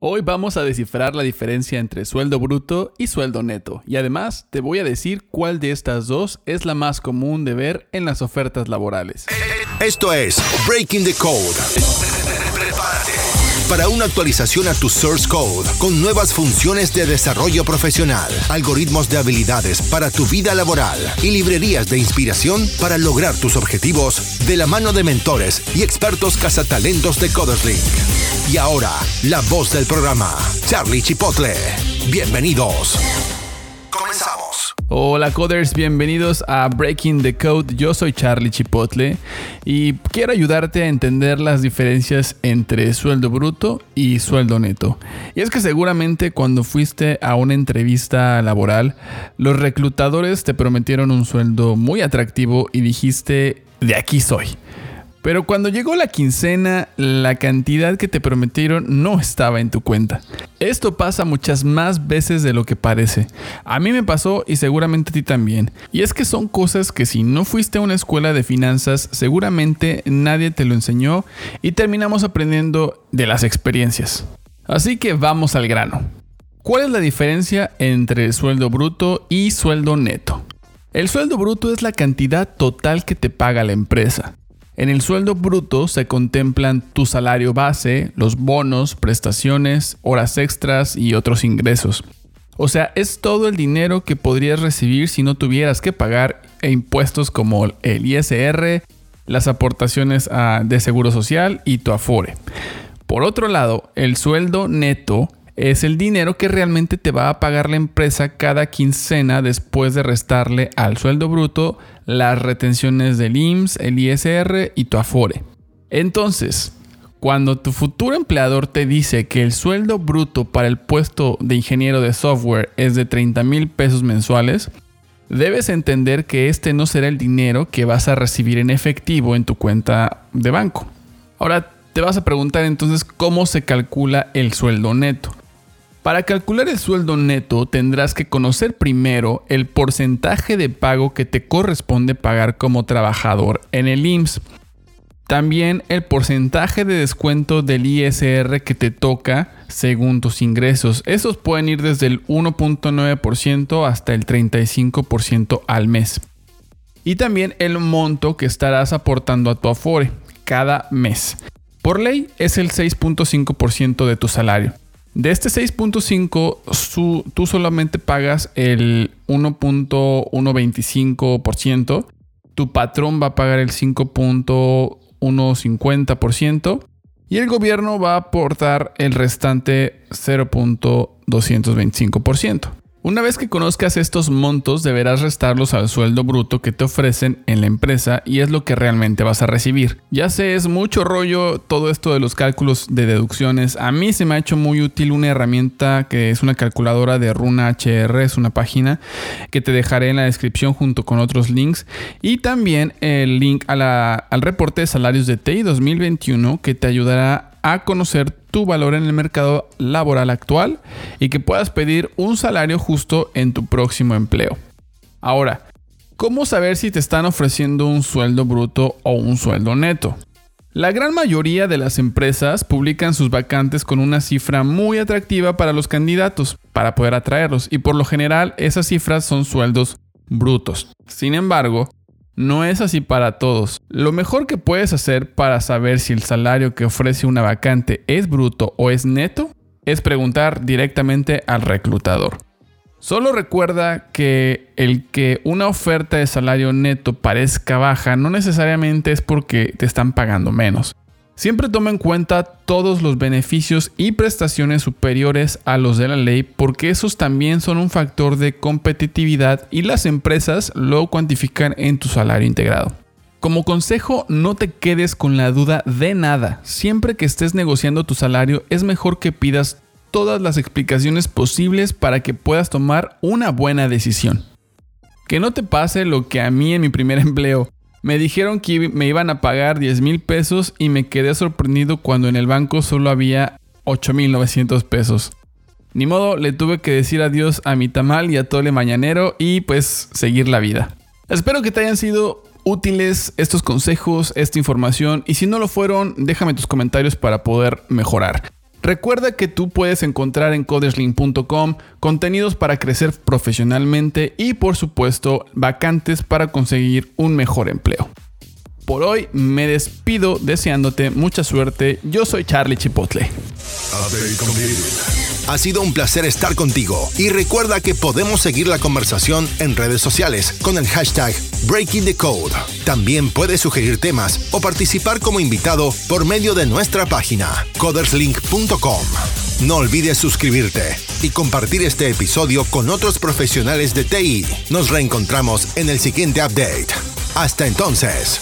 Hoy vamos a descifrar la diferencia entre sueldo bruto y sueldo neto y además te voy a decir cuál de estas dos es la más común de ver en las ofertas laborales. Esto es Breaking the Code para una actualización a tu source code con nuevas funciones de desarrollo profesional, algoritmos de habilidades para tu vida laboral y librerías de inspiración para lograr tus objetivos de la mano de mentores y expertos cazatalentos de CodersLink. Y ahora, la voz del programa, Charlie Chipotle. Bienvenidos. Hola coders, bienvenidos a Breaking the Code. Yo soy Charlie Chipotle y quiero ayudarte a entender las diferencias entre sueldo bruto y sueldo neto. Y es que seguramente cuando fuiste a una entrevista laboral, los reclutadores te prometieron un sueldo muy atractivo y dijiste, de aquí soy. Pero cuando llegó la quincena, la cantidad que te prometieron no estaba en tu cuenta. Esto pasa muchas más veces de lo que parece. A mí me pasó y seguramente a ti también. Y es que son cosas que si no fuiste a una escuela de finanzas, seguramente nadie te lo enseñó y terminamos aprendiendo de las experiencias. Así que vamos al grano. ¿Cuál es la diferencia entre sueldo bruto y sueldo neto? El sueldo bruto es la cantidad total que te paga la empresa. En el sueldo bruto se contemplan tu salario base, los bonos, prestaciones, horas extras y otros ingresos. O sea, es todo el dinero que podrías recibir si no tuvieras que pagar impuestos como el ISR, las aportaciones de seguro social y tu afore. Por otro lado, el sueldo neto es el dinero que realmente te va a pagar la empresa cada quincena después de restarle al sueldo bruto las retenciones del IMSS, el ISR y tu Afore. Entonces, cuando tu futuro empleador te dice que el sueldo bruto para el puesto de ingeniero de software es de 30 mil pesos mensuales, debes entender que este no será el dinero que vas a recibir en efectivo en tu cuenta de banco. Ahora te vas a preguntar entonces cómo se calcula el sueldo neto. Para calcular el sueldo neto tendrás que conocer primero el porcentaje de pago que te corresponde pagar como trabajador en el IMSS. También el porcentaje de descuento del ISR que te toca según tus ingresos. Esos pueden ir desde el 1.9% hasta el 35% al mes. Y también el monto que estarás aportando a tu Afore cada mes. Por ley es el 6.5% de tu salario. De este 6.5, tú solamente pagas el 1.125%, tu patrón va a pagar el 5.150% y el gobierno va a aportar el restante 0.225%. Una vez que conozcas estos montos, deberás restarlos al sueldo bruto que te ofrecen en la empresa y es lo que realmente vas a recibir. Ya sé, es mucho rollo todo esto de los cálculos de deducciones. A mí se me ha hecho muy útil una herramienta que es una calculadora de Runa HR, es una página que te dejaré en la descripción junto con otros links y también el link al reporte de salarios de TI 2021 que te ayudará a conocer tu valor en el mercado laboral actual y que puedas pedir un salario justo en tu próximo empleo. Ahora, ¿cómo saber si te están ofreciendo un sueldo bruto o un sueldo neto? La gran mayoría de las empresas publican sus vacantes con una cifra muy atractiva para los candidatos, para poder atraerlos, y por lo general esas cifras son sueldos brutos. Sin embargo, no es así para todos. Lo mejor que puedes hacer para saber si el salario que ofrece una vacante es bruto o es neto es preguntar directamente al reclutador. Solo recuerda que el que una oferta de salario neto parezca baja no necesariamente es porque te están pagando menos. Siempre toma en cuenta todos los beneficios y prestaciones superiores a los de la ley porque esos también son un factor de competitividad y las empresas lo cuantifican en tu salario integrado. Como consejo, no te quedes con la duda de nada. Siempre que estés negociando tu salario es mejor que pidas todas las explicaciones posibles para que puedas tomar una buena decisión. Que no te pase lo que a mí en mi primer empleo. Me dijeron que me iban a pagar 10 mil pesos y me quedé sorprendido cuando en el banco solo había 8.900 pesos. Ni modo, le tuve que decir adiós a mi tamal y a tole mañanero y pues seguir la vida. Espero que te hayan sido útiles estos consejos, esta información y si no lo fueron, déjame tus comentarios para poder mejorar. Recuerda que tú puedes encontrar en coderslink.com contenidos para crecer profesionalmente y por supuesto vacantes para conseguir un mejor empleo. Por hoy me despido deseándote mucha suerte. Yo soy Charlie Chipotle. Ha sido un placer estar contigo y recuerda que podemos seguir la conversación en redes sociales con el hashtag Breaking the Code. También puedes sugerir temas o participar como invitado por medio de nuestra página coderslink.com. No olvides suscribirte y compartir este episodio con otros profesionales de TI. Nos reencontramos en el siguiente update. Hasta entonces.